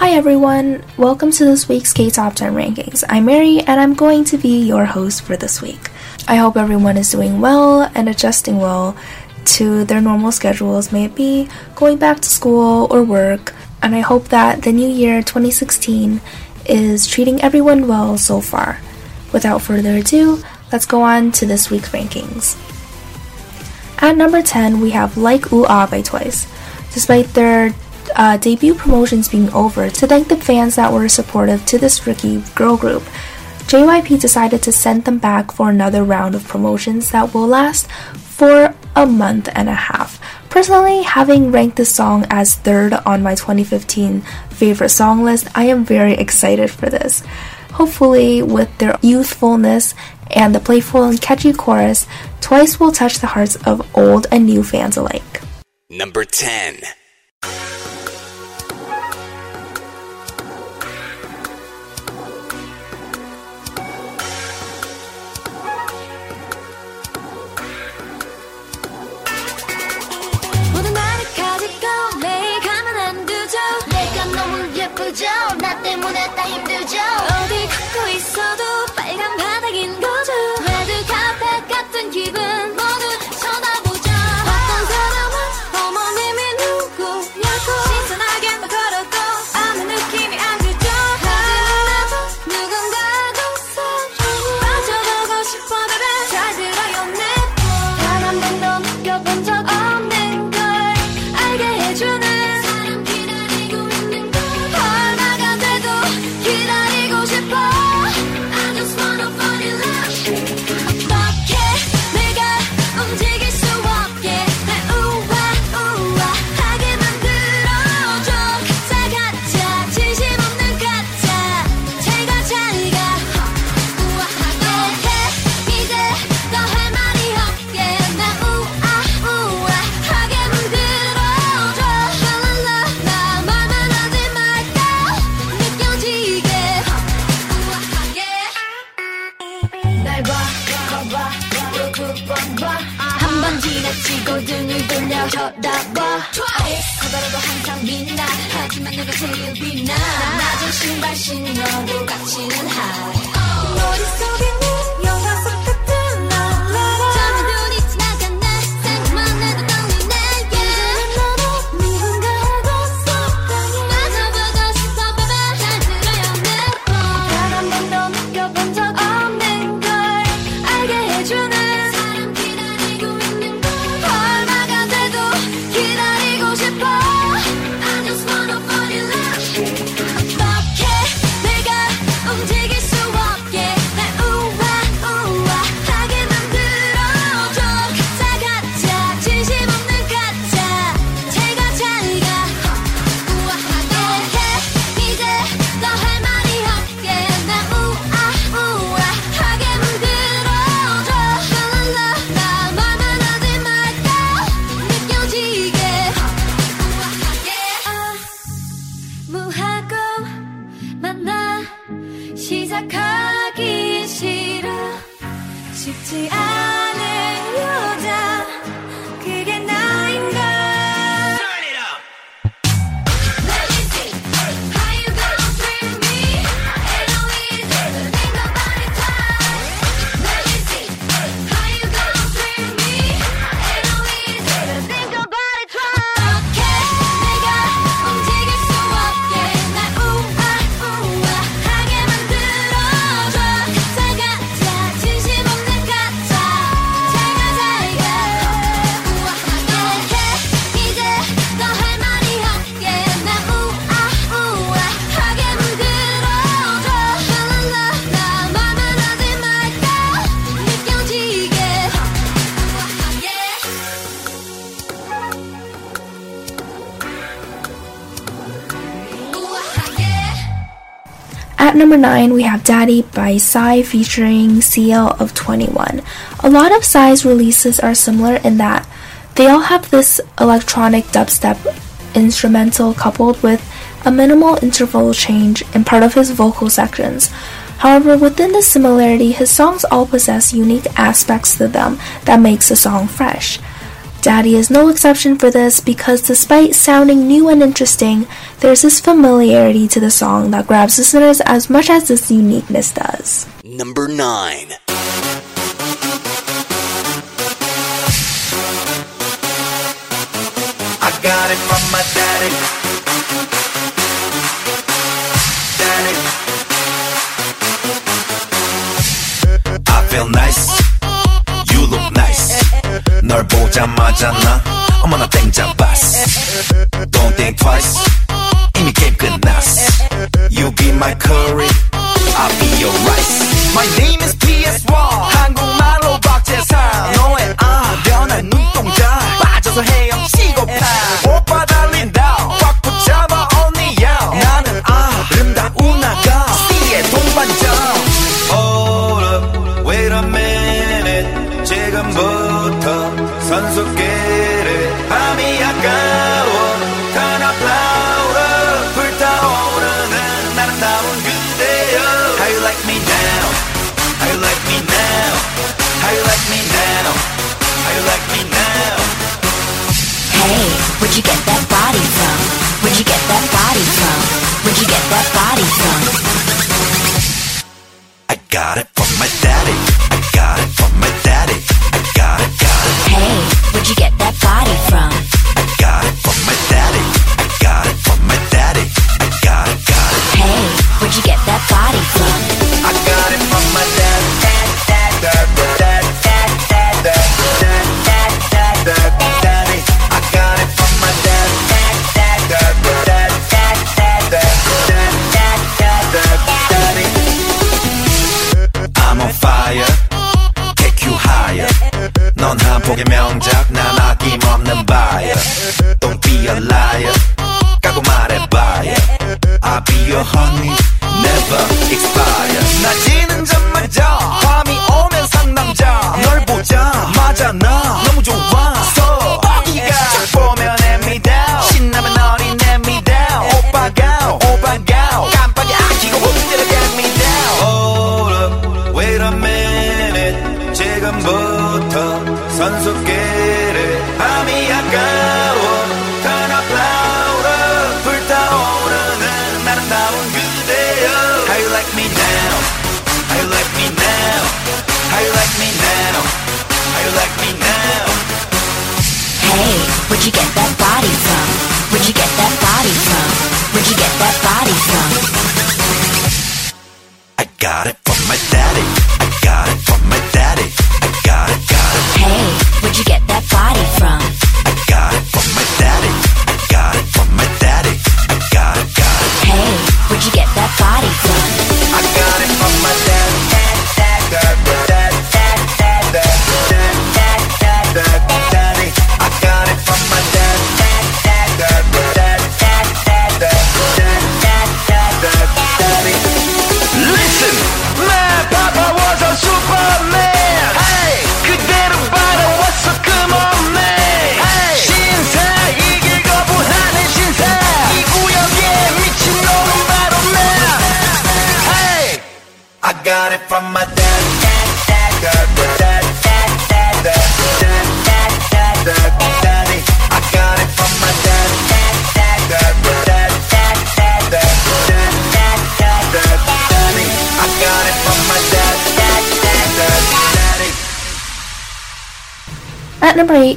Hi everyone, welcome to this week's K Top 10 Rankings. I'm Mary and I'm going to be your host for this week. I hope everyone is doing well and adjusting well to their normal schedules, may it be going back to school or work, and I hope that the new year 2016 is treating everyone well so far. Without further ado, let's go on to this week's rankings. At number 10, we have Like Ooh Ah by Twice. Despite their uh, debut promotions being over, to thank the fans that were supportive to this rookie girl group, JYP decided to send them back for another round of promotions that will last for a month and a half. Personally, having ranked this song as third on my 2015 favorite song list, I am very excited for this. Hopefully, with their youthfulness and the playful and catchy chorus, Twice will touch the hearts of old and new fans alike. Number 10 예쁘죠 나 때문에 다 힘들죠 어디 갖고 있어도 number 9, we have Daddy by Psy featuring CL of 21. A lot of Psy's releases are similar in that they all have this electronic dubstep instrumental coupled with a minimal interval change in part of his vocal sections. However, within the similarity, his songs all possess unique aspects to them that makes a song fresh. Daddy is no exception for this because despite sounding new and interesting, there's this familiarity to the song that grabs listeners as much as this uniqueness does. Number 9 I got it from my daddy. 널 보자마자 나 어머나 땡 잡았어 Don't think twice. 이미 게임 끝났어. You be my curry. like me now? Hey, where'd you get that body from? Where'd you get that body from? Where'd you get that body from? I got it from my daddy.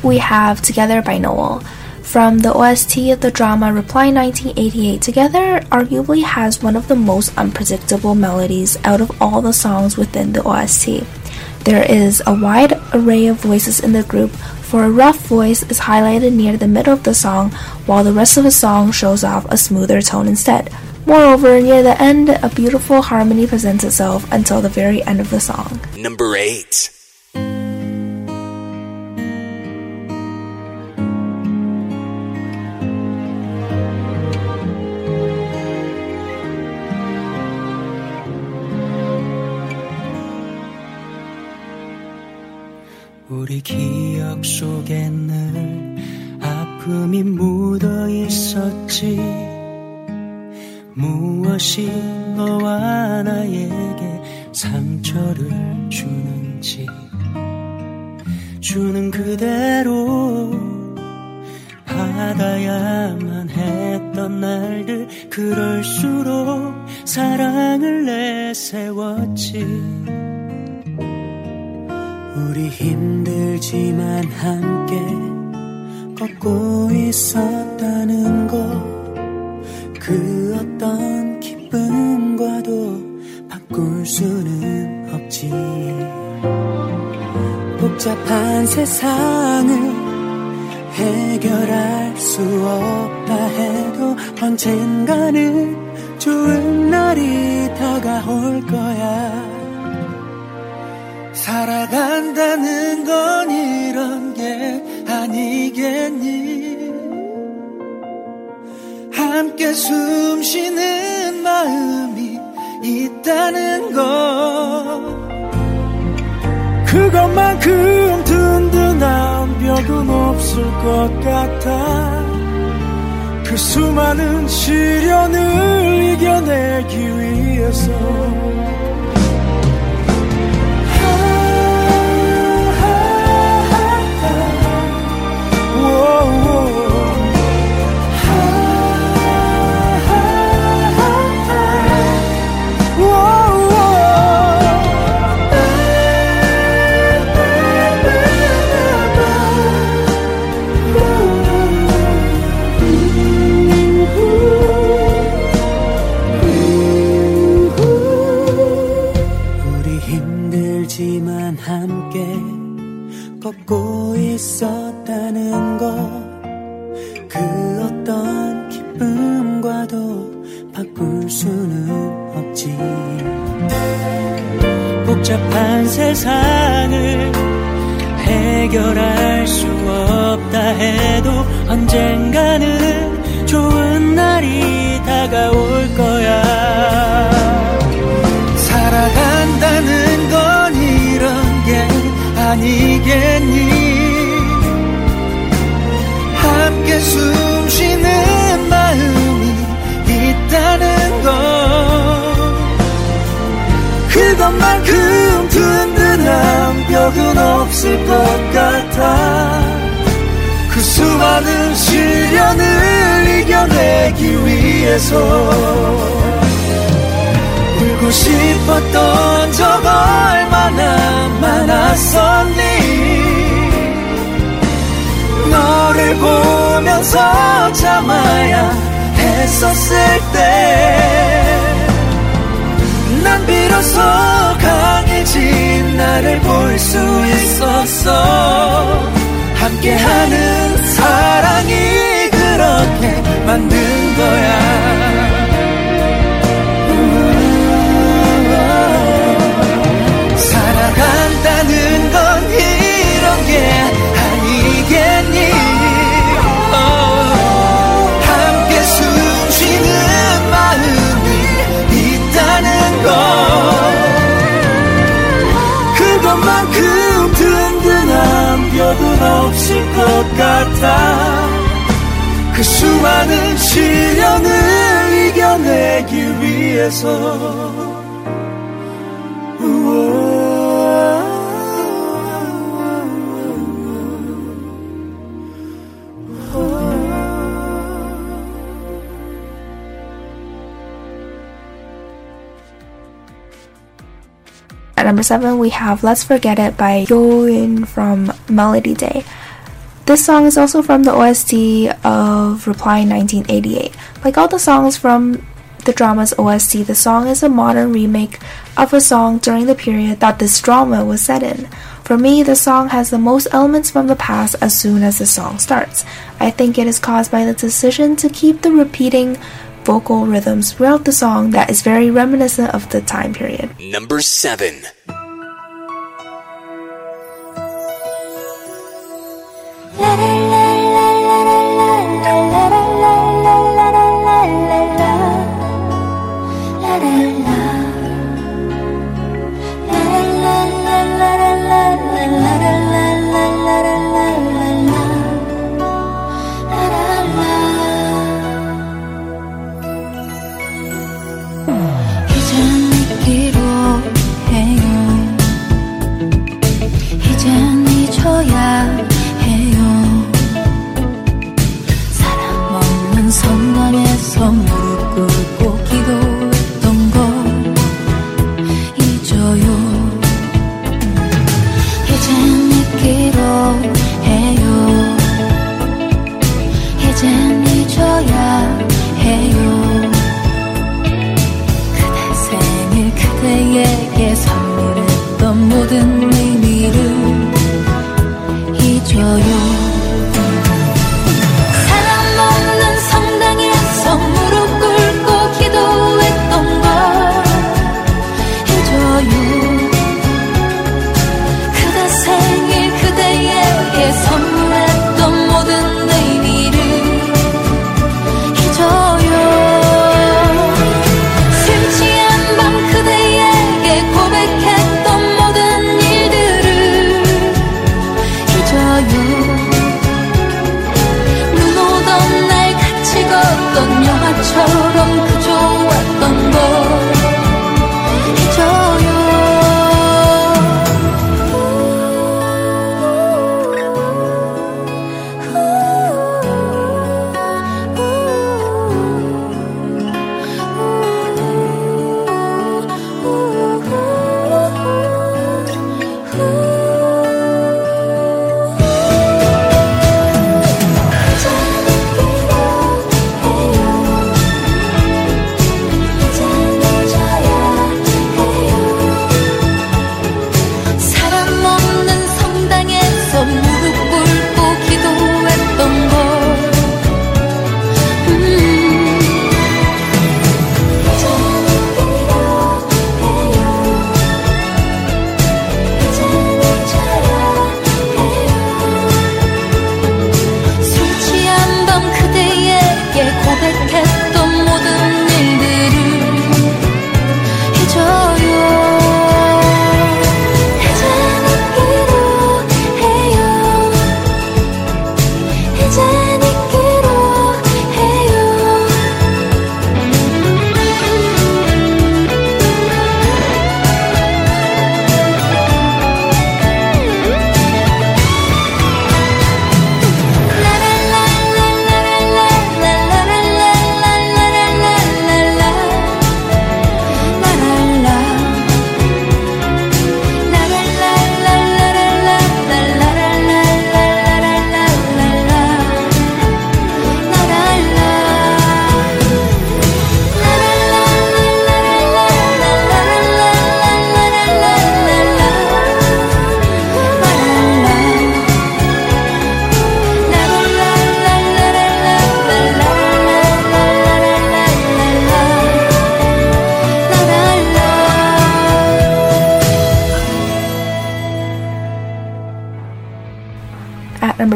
we have Together by Noel. From the OST of the drama Reply 1988, Together arguably has one of the most unpredictable melodies out of all the songs within the OST. There is a wide array of voices in the group, for a rough voice is highlighted near the middle of the song, while the rest of the song shows off a smoother tone instead. Moreover, near the end, a beautiful harmony presents itself until the very end of the song. Number 8 무엇이 너와 나에게 상처를 주는지 주는 그대로 받아야만 했던 날들 그럴수록 사랑을 내세웠지. 우리 힘들지만 함께 걷고 있었다는 것. 그 어떤 기쁨과도 바꿀 수는 없지. 복잡한 세상을 해결할 수 없다 해도 언젠가는 좋은 날이 다가올 거야. 살아간다는 건 이런 게 아니겠니 함께 숨 쉬는 마음이 있다는 것. 그것만큼 든든한 벽은 없을 것 같아. 그 수많은 시련을 이겨내기 위해서 세상을 해결할 수 없다 해도 언젠가는 좋은 날이 다가올 거야. 살아간다는 건 이런 게 아니겠니? 함께 숨 벽은 없을 것 같아. 그 수많은 시련을 이겨내기 위해서 울고 싶었던 적 얼마나 많았었니? 너를 보면서 참아야 했었을 때 난 비로소 강해진 나를 볼 수 있었어. 함께하는 사랑이 그렇게 만든 거야 없을 것 같아. 그 수많은 시련을 이겨내기 위해서 At number seven, we have Let's Forget It by Yoin from Melody Day. This song is also from the OST of Reply 1988. Like all the songs from the drama's OST, the song is a modern remake of a song during the period that this drama was set in. For me, the song has the most elements from the past as soon as the song starts. I think it is caused by the decision to keep the repeating vocal rhythms throughout the song that is very reminiscent of the time period. Number 7.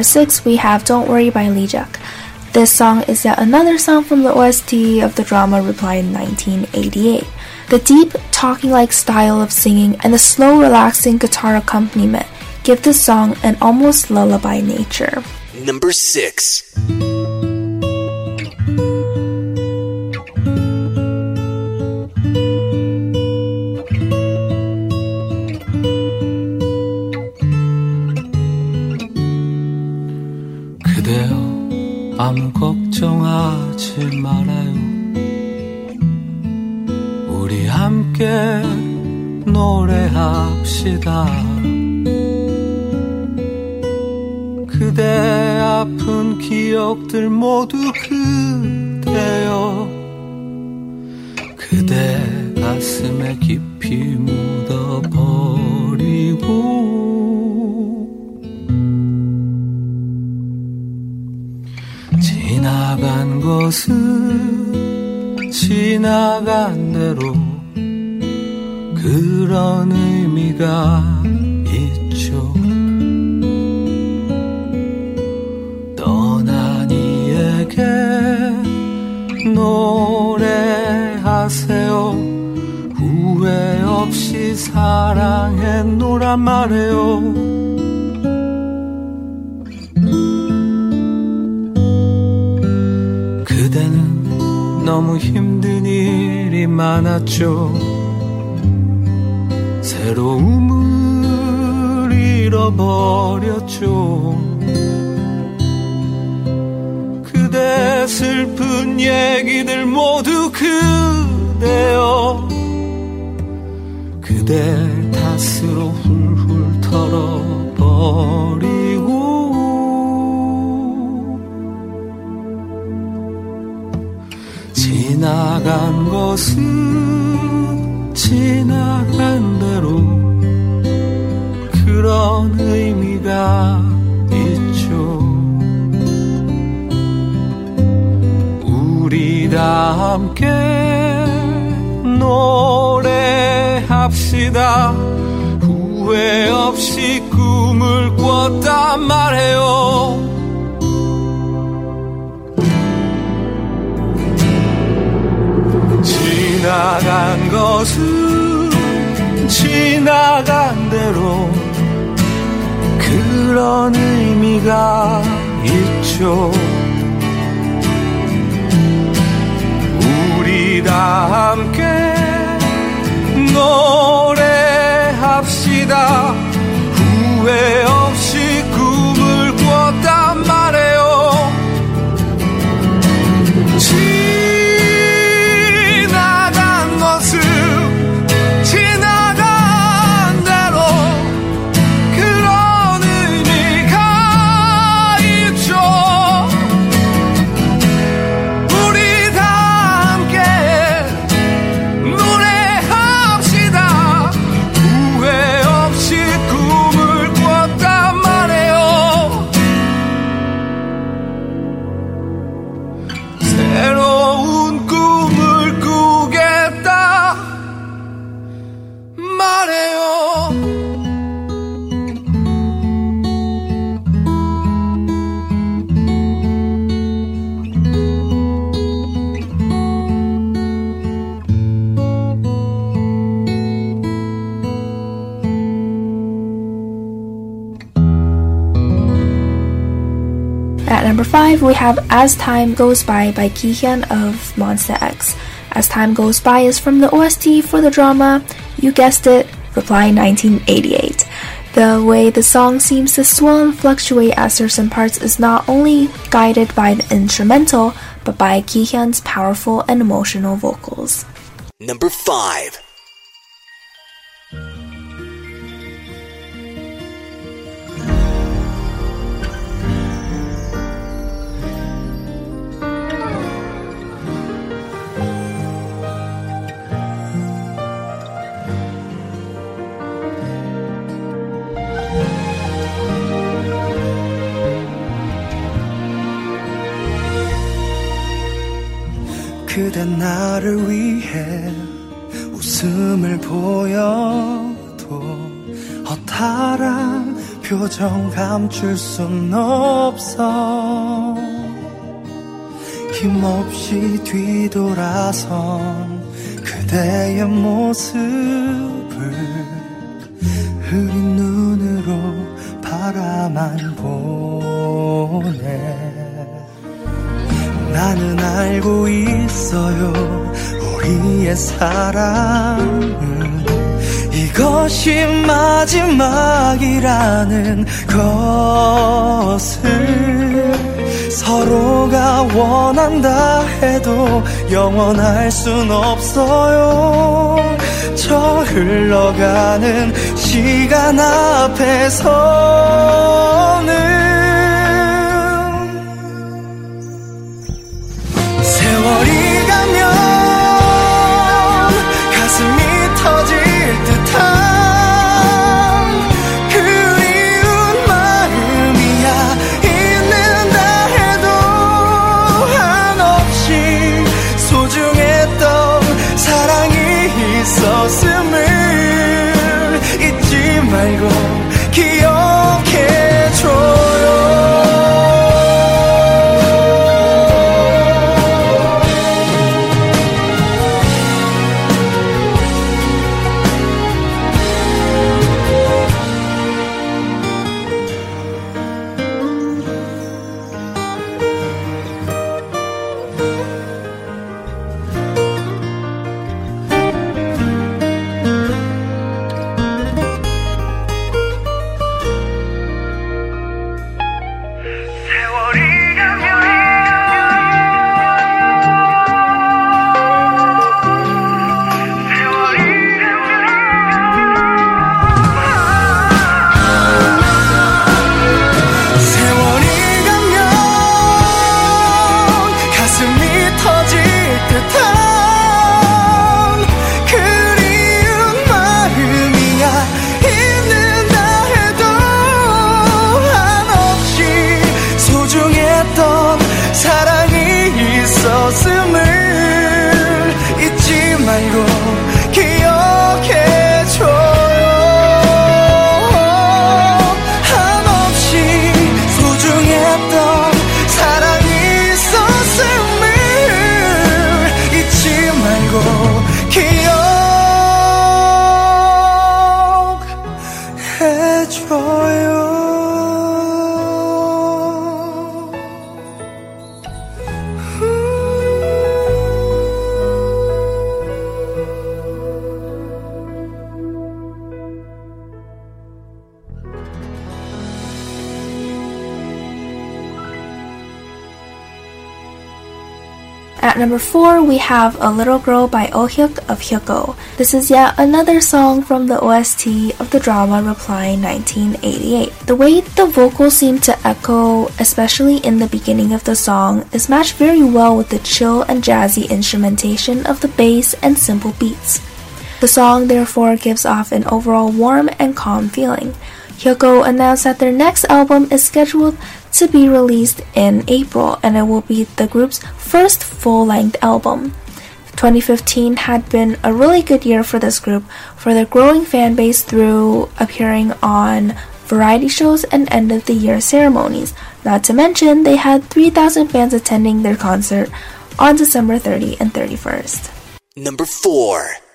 6, we have Don't Worry by Lee Jack. This song is yet another song from the OST of the drama Reply in 1988. The deep, talking like style of singing and the slow, relaxing guitar accompaniment give this song an almost lullaby nature. Number 6. 노래합시다 그대 아픈 기억들 모두 말해요. 그대는 너무 힘든 일이 많았죠. 새로움을 잃어버렸죠. 그대 슬픈 얘기들 모두 그대여. 그대 탓으로 훌훌 털어버리고. 지나간 것은 지나간 대로 그런 의미가 있죠. 우리 다 함께 노래 합시다. 후회 없이 꿈을 꿨단 말해요. 지나간 것은 지나간 대로 그런 의미가 있죠. 우리 다 함께 노래합시다. 후회 없이 꿈을 꿨단 5, we have As Time Goes By by Kihyun of Monster X. As Time Goes By is from the OST for the drama, you guessed it, Reply 1988. The way the song seems to swell and fluctuate at certain parts is not only guided by the instrumental, but by Kihyun's powerful and emotional vocals. Number 5. 그대 나를 위해 웃음을 보여도 허탈한 표정 감출 순 없어. 힘없이 뒤돌아선 그대의 모습을 흐린 눈으로 바라만 보네 나는 알고 있어요. 우리의 사랑은 이것이 마지막이라는 것을 서로가 원한다 해도 영원할 순 없어요. 저 흘러가는 시간 앞에서는 come At number 4, we have A Little Girl by Oh Hyuk of Hyuko. This is yet another song from the OST of the drama Reply 1988. The way the vocals seem to echo, especially in the beginning of the song, is matched very well with the chill and jazzy instrumentation of the bass and simple beats. The song therefore gives off an overall warm and calm feeling. Hyuko announced that their next album is scheduled to be released in April and it will be the group's first full length album. 2015 had been a really good year for this group for their growing fan base through appearing on variety shows and end of the year ceremonies. Not to mention, they had 3,000 fans attending their concert on December 30 and 31st. Number 4.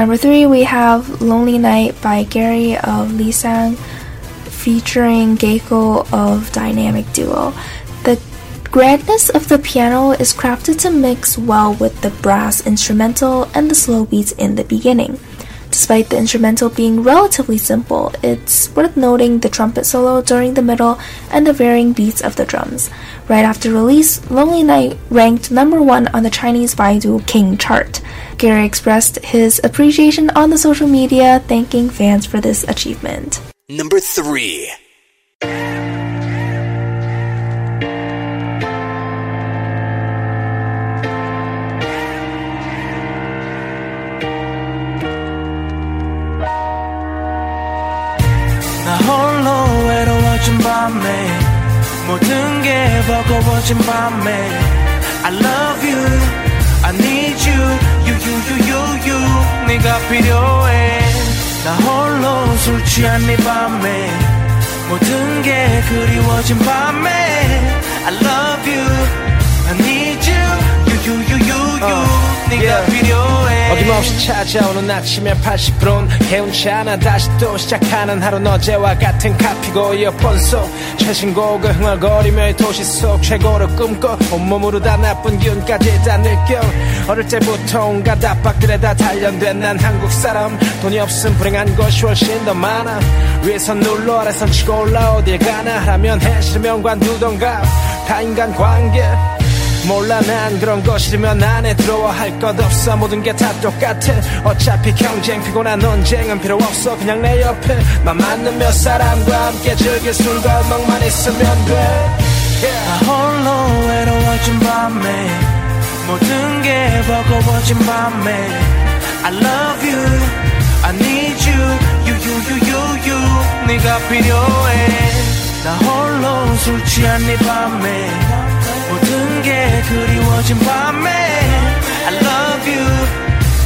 Number three, we have Lonely Night by Gary of Lisang featuring Geiko of Dynamic Duo. The grandness of the piano is crafted to mix well with the brass instrumental and the slow beats in the beginning. Despite the instrumental being relatively simple, it's worth noting the trumpet solo during the middle and the varying beats of the drums. Right after release, Lonely Night ranked number one on the Chinese Baidu King chart. Gary expressed his appreciation on the social media, thanking fans for this achievement. Number 3. 나 홀로 외로워진 밤에 모든 게 버거워진 밤에 I love You 네가 필요해 나 홀로 술 취한 네 밤에 모든 게 그리워진 밤에 I love you I need you 어김없이 찾아오는 아침에 80%는 개운치 않아 다시 또 시작하는 하루는 어제와 같은 카피고 이어폰 속 최신곡을 흥얼거리며 이 도시 속 최고를 꿈꿔 온몸으로 다 나쁜 기운까지 다 느껴. 어릴 때부터 온갖 압박들에 다 단련된 난 한국 사람. 돈이 없음 불행한 것이 훨씬 더 많아. 위에선 눌러 아래선 치고 올라 어딜 가나 하라면 해 싫으면 관두던가 다 인간 관계 몰라 난 그런 거 싫으면 안에 들어와 할 것 없어. 모든 게 다 똑같아. 어차피 경쟁 피곤한 논쟁은 필요 없어. 그냥 내 옆에 맘 맞는 몇 사람과 함께 즐길 술과 음악만 있으면 돼. 나 홀로 외로워진 밤에. 모든 게 버거워진 밤에. I love you. I need you. You you you you you. 네가 필요해. 나 홀로 술 취한 네 밤에 모든 게 그리워진 밤에 I love you.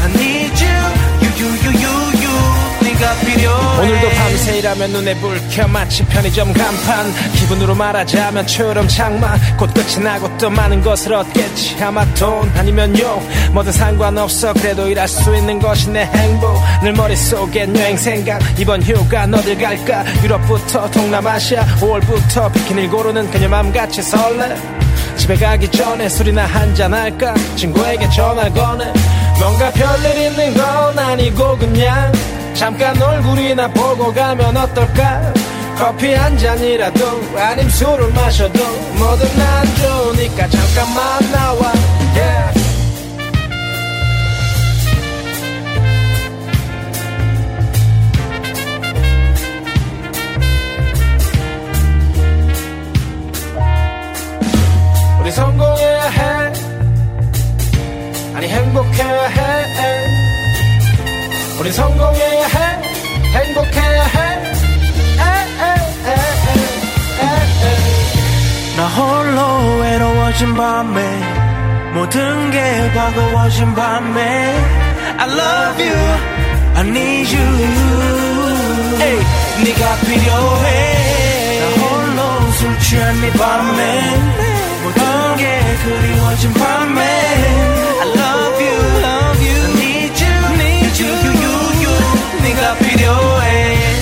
I need you. You you you you you. 네가 필요해. 오늘도 밤새 새세이라면 눈에 불켜 마치 편의점 간판. 기분으로 말하자면 초여름 장마. 곧 끝이 나고 또 많은 것을 얻겠지. 아마 돈 아니면 욕 뭐든 상관없어. 그래도 일할 수 있는 것이 내 행복. 늘 머릿속엔 여행 생각. 이번 휴가 어딜 갈까? 유럽부터 동남아시아. 5월부터 비키니를 고르는 그녀 맘같이 설레 집에 가기 전에 술이나 한잔 할까? 친구에게 전화 거네 뭔가 별일 있는 건 아니고 그냥 잠깐 얼굴이나 보고 가면 어떨까? 커피 한 잔이라도 아님 술을 마셔도 뭐든 안 좋으니까 잠깐만 나와. Yeah. 성공해야 해. 아니 행복해야 해. 우리 성공해야 해. 행복해야 해. 나 홀로 외로워진 밤에 모든 게 버거워진 밤에 I love you I need you. 에이, 네가 필요해. 나 홀로 술 취한 네 밤에 모든 게 그리워진 밤에 I love you love you I need you need you you you you 네가 필요해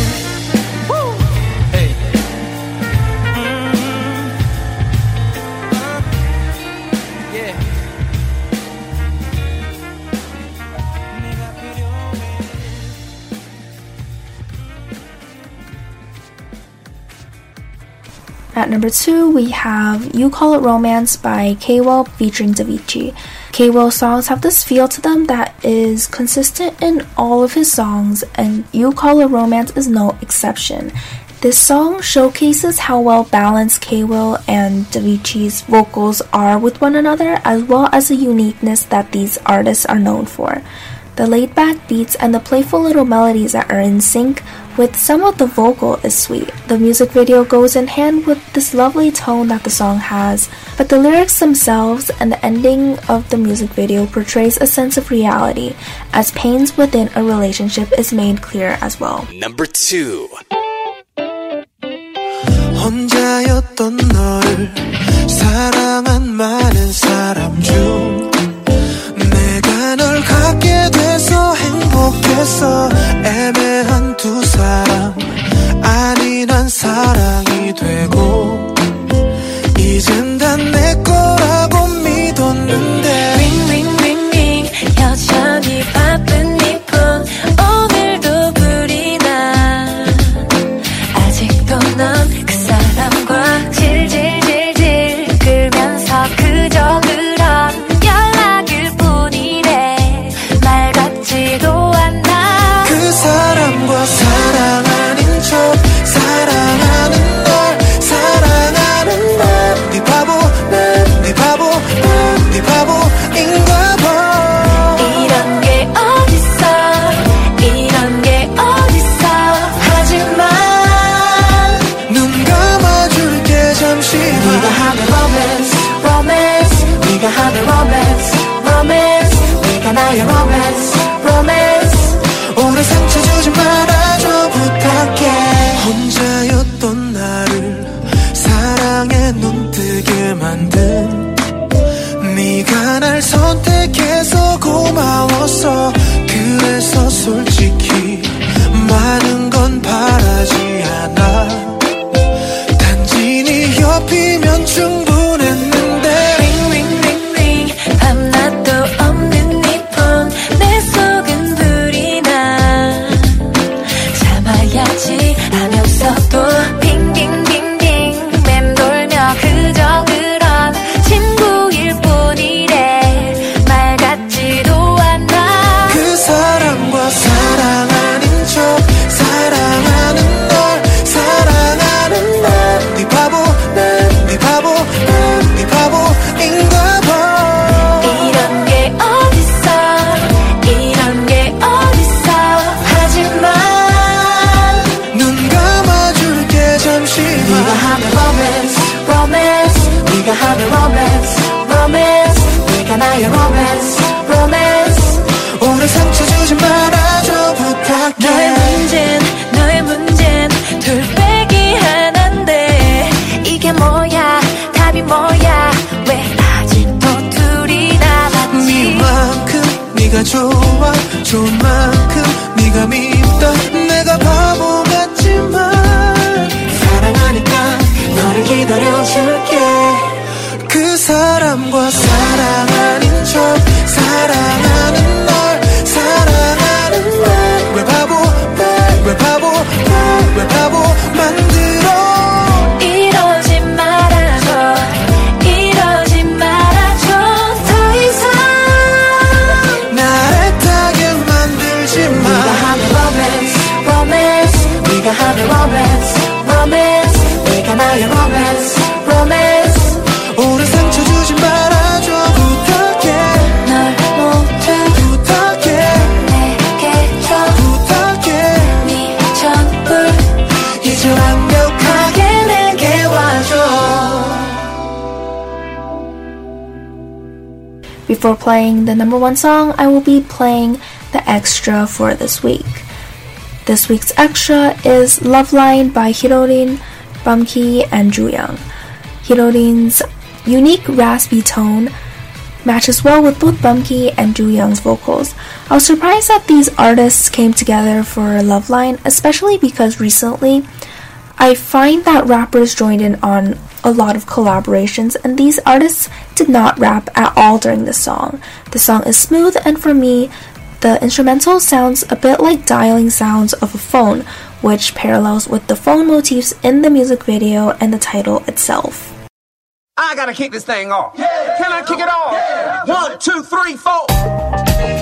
At number two, we have You Call It Romance by K-Well featuring Davichi. K-Well's songs have this feel to them that is consistent in all of his songs, and You Call It Romance is no exception. This song showcases how well balanced K-Will and Davichi's vocals are with one another, as well as the uniqueness that these artists are known for. The laid back beats and the playful little melodies that are in sync with some of the vocal is sweet. The music video goes in hand with this lovely tone that the song has, but the lyrics themselves and the ending of the music video portrays a sense of reality, as pains within a relationship is made clear as well. Number two. 혼자였던 너를 사랑한 많은 사람 중 내가 널 갖게 돼서 행복했어 애매한 두 사람. 아니 난 사랑이 되고 이젠 다내거 so much. Before playing the number one song, I will be playing the extra for this week. This week's extra is Love Line by Hirorin, Bumki, and Jooyoung. Hirorin's unique raspy tone matches well with both Bumki and Jooyoung's vocals. I was surprised that these artists came together for Love Line, especially because recently I find that rappers joined in on a lot of collaborations, and these artists did not rap at all during the song. The song is smooth, and for me, the instrumental sounds a bit like dialing sounds of a phone, which parallels with the phone motifs in the music video and the title itself. I gotta kick this thing off. Can I kick it off? One, two, three, four.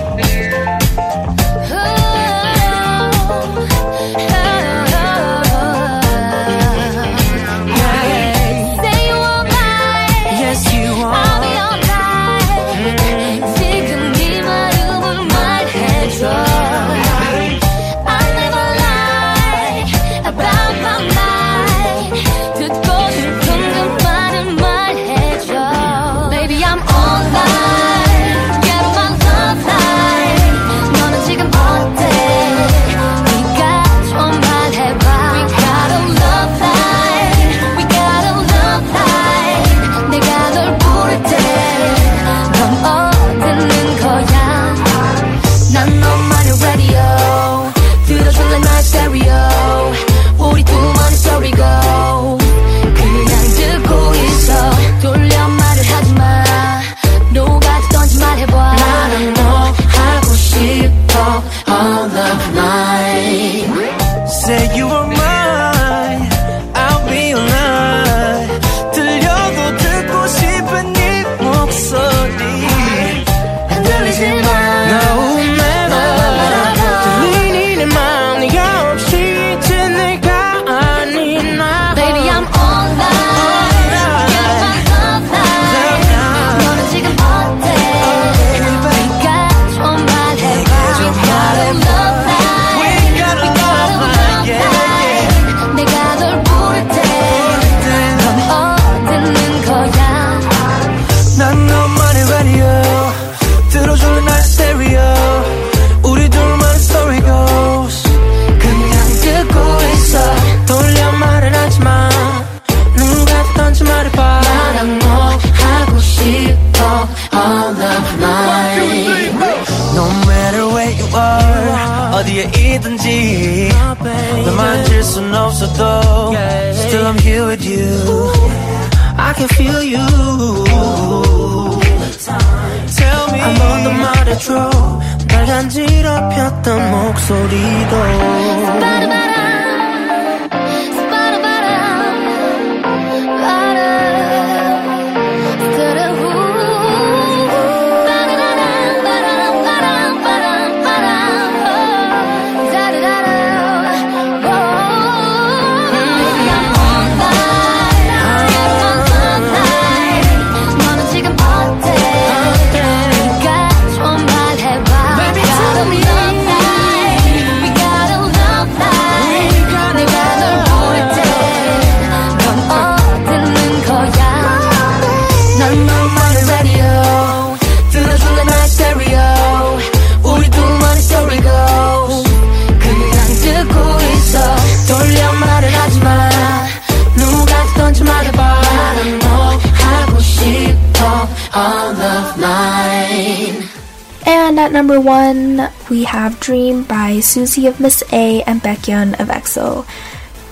We have Dream by Susie of Miss A and Baekhyun of EXO.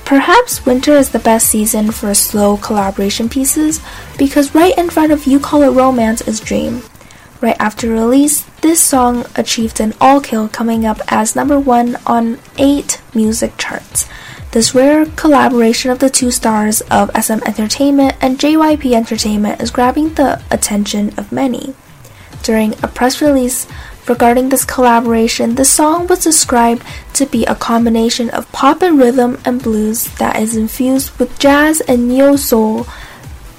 Perhaps winter is the best season for slow collaboration pieces because right in front of You Call It Romance is Dream. Right after release, this song achieved an all kill coming up as number one on eight music charts. This rare collaboration of the two stars of SM Entertainment and JYP Entertainment is grabbing the attention of many. During a press release regarding this collaboration, the song was described to be a combination of pop and rhythm and blues that is infused with jazz and neo soul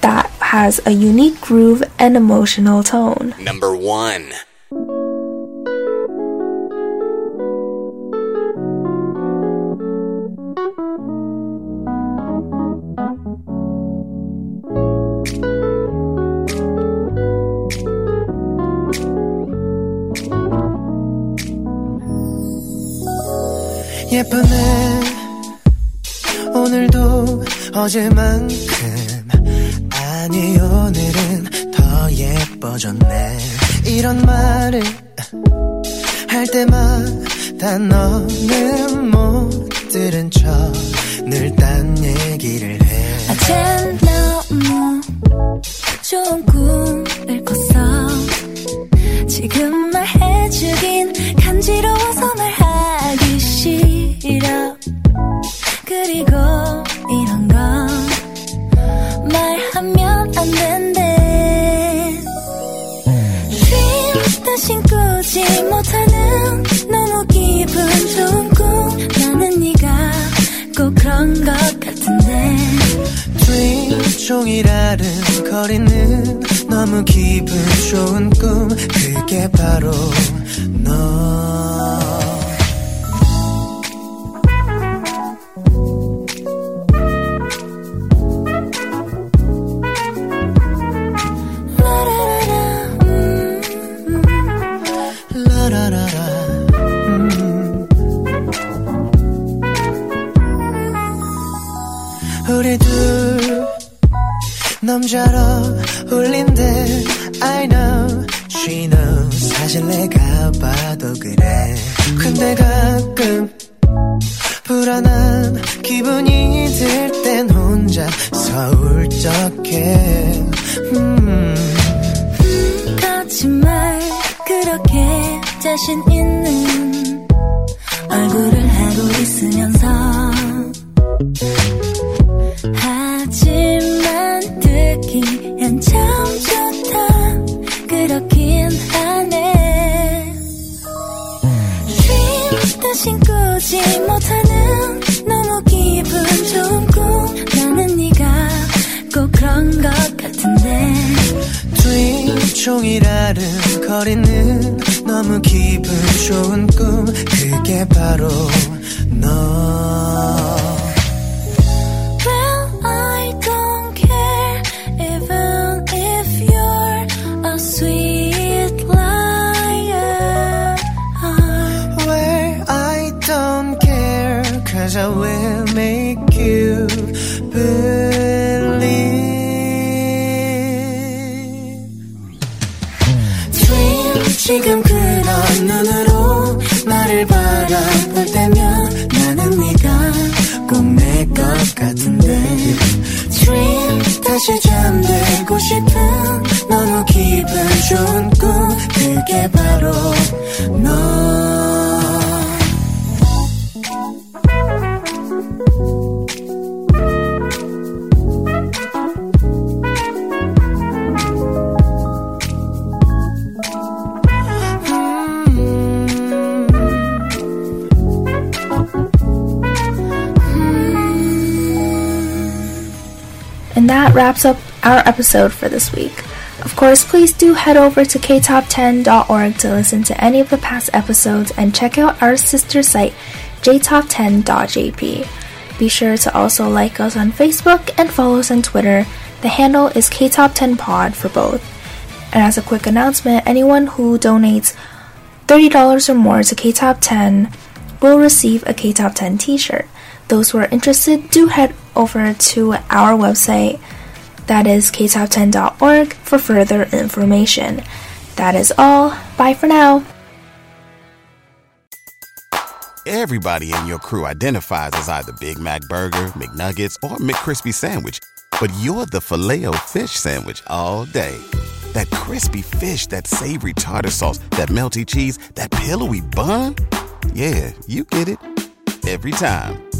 that has a unique groove and emotional tone. Number one. 예쁘네. 오늘도 어제만큼 아니 오늘은 더 예뻐졌네. 이런 말을 할 때마다 너는 못 들은 척 늘 딴 얘기를 해. 어젠 너무 좋은 꿈을 꿨어. 지금 말해주긴 간지러워 종일 아른거리는 너무 기분 좋은 꿈. 그게 바로 너 사실 내가 봐도 그래. 근데 가끔 불안한 기분이 들 땐 혼자 서 울적해 음. 거짓말 그렇게 자신 있는 얼굴을 하고 있으면서. 하지만 듣기엔 참 꾸지 못하는 너무 기분 좋은 꿈. 나는 네가 꼭 그런 것 같은데. dream 종일 아른거리는 너무 기분 좋은 꿈. 그게 바로 너 지금 그런 눈으로 나를 바라볼 때면 나는 네가 꼭 내 것 같은데. Dream 다시 잠들고 싶은 너무 기분 좋은 꿈 그게 바로 너 that wraps up our episode for this week. Of course, please do head over to ktop10.org to listen to any of the past episodes and check out our sister site, jtop10.jp. Be sure to also like us on Facebook and follow us on Twitter. The handle is ktop10pod for both. And as a quick announcement, anyone who donates $30 or more to KTOP10 will receive a KTOP 10 t-shirt. Those who are interested do head over to our website that is ktop10.org for further information. That is all. Bye for now. Everybody in your crew identifies as either Big Mac Burger, McNuggets, or McCrispy Sandwich. But you're the filet fish Sandwich all day. That crispy fish, that savory tartar sauce, that melty cheese, that pillowy bun. Yeah, you get it. Every time.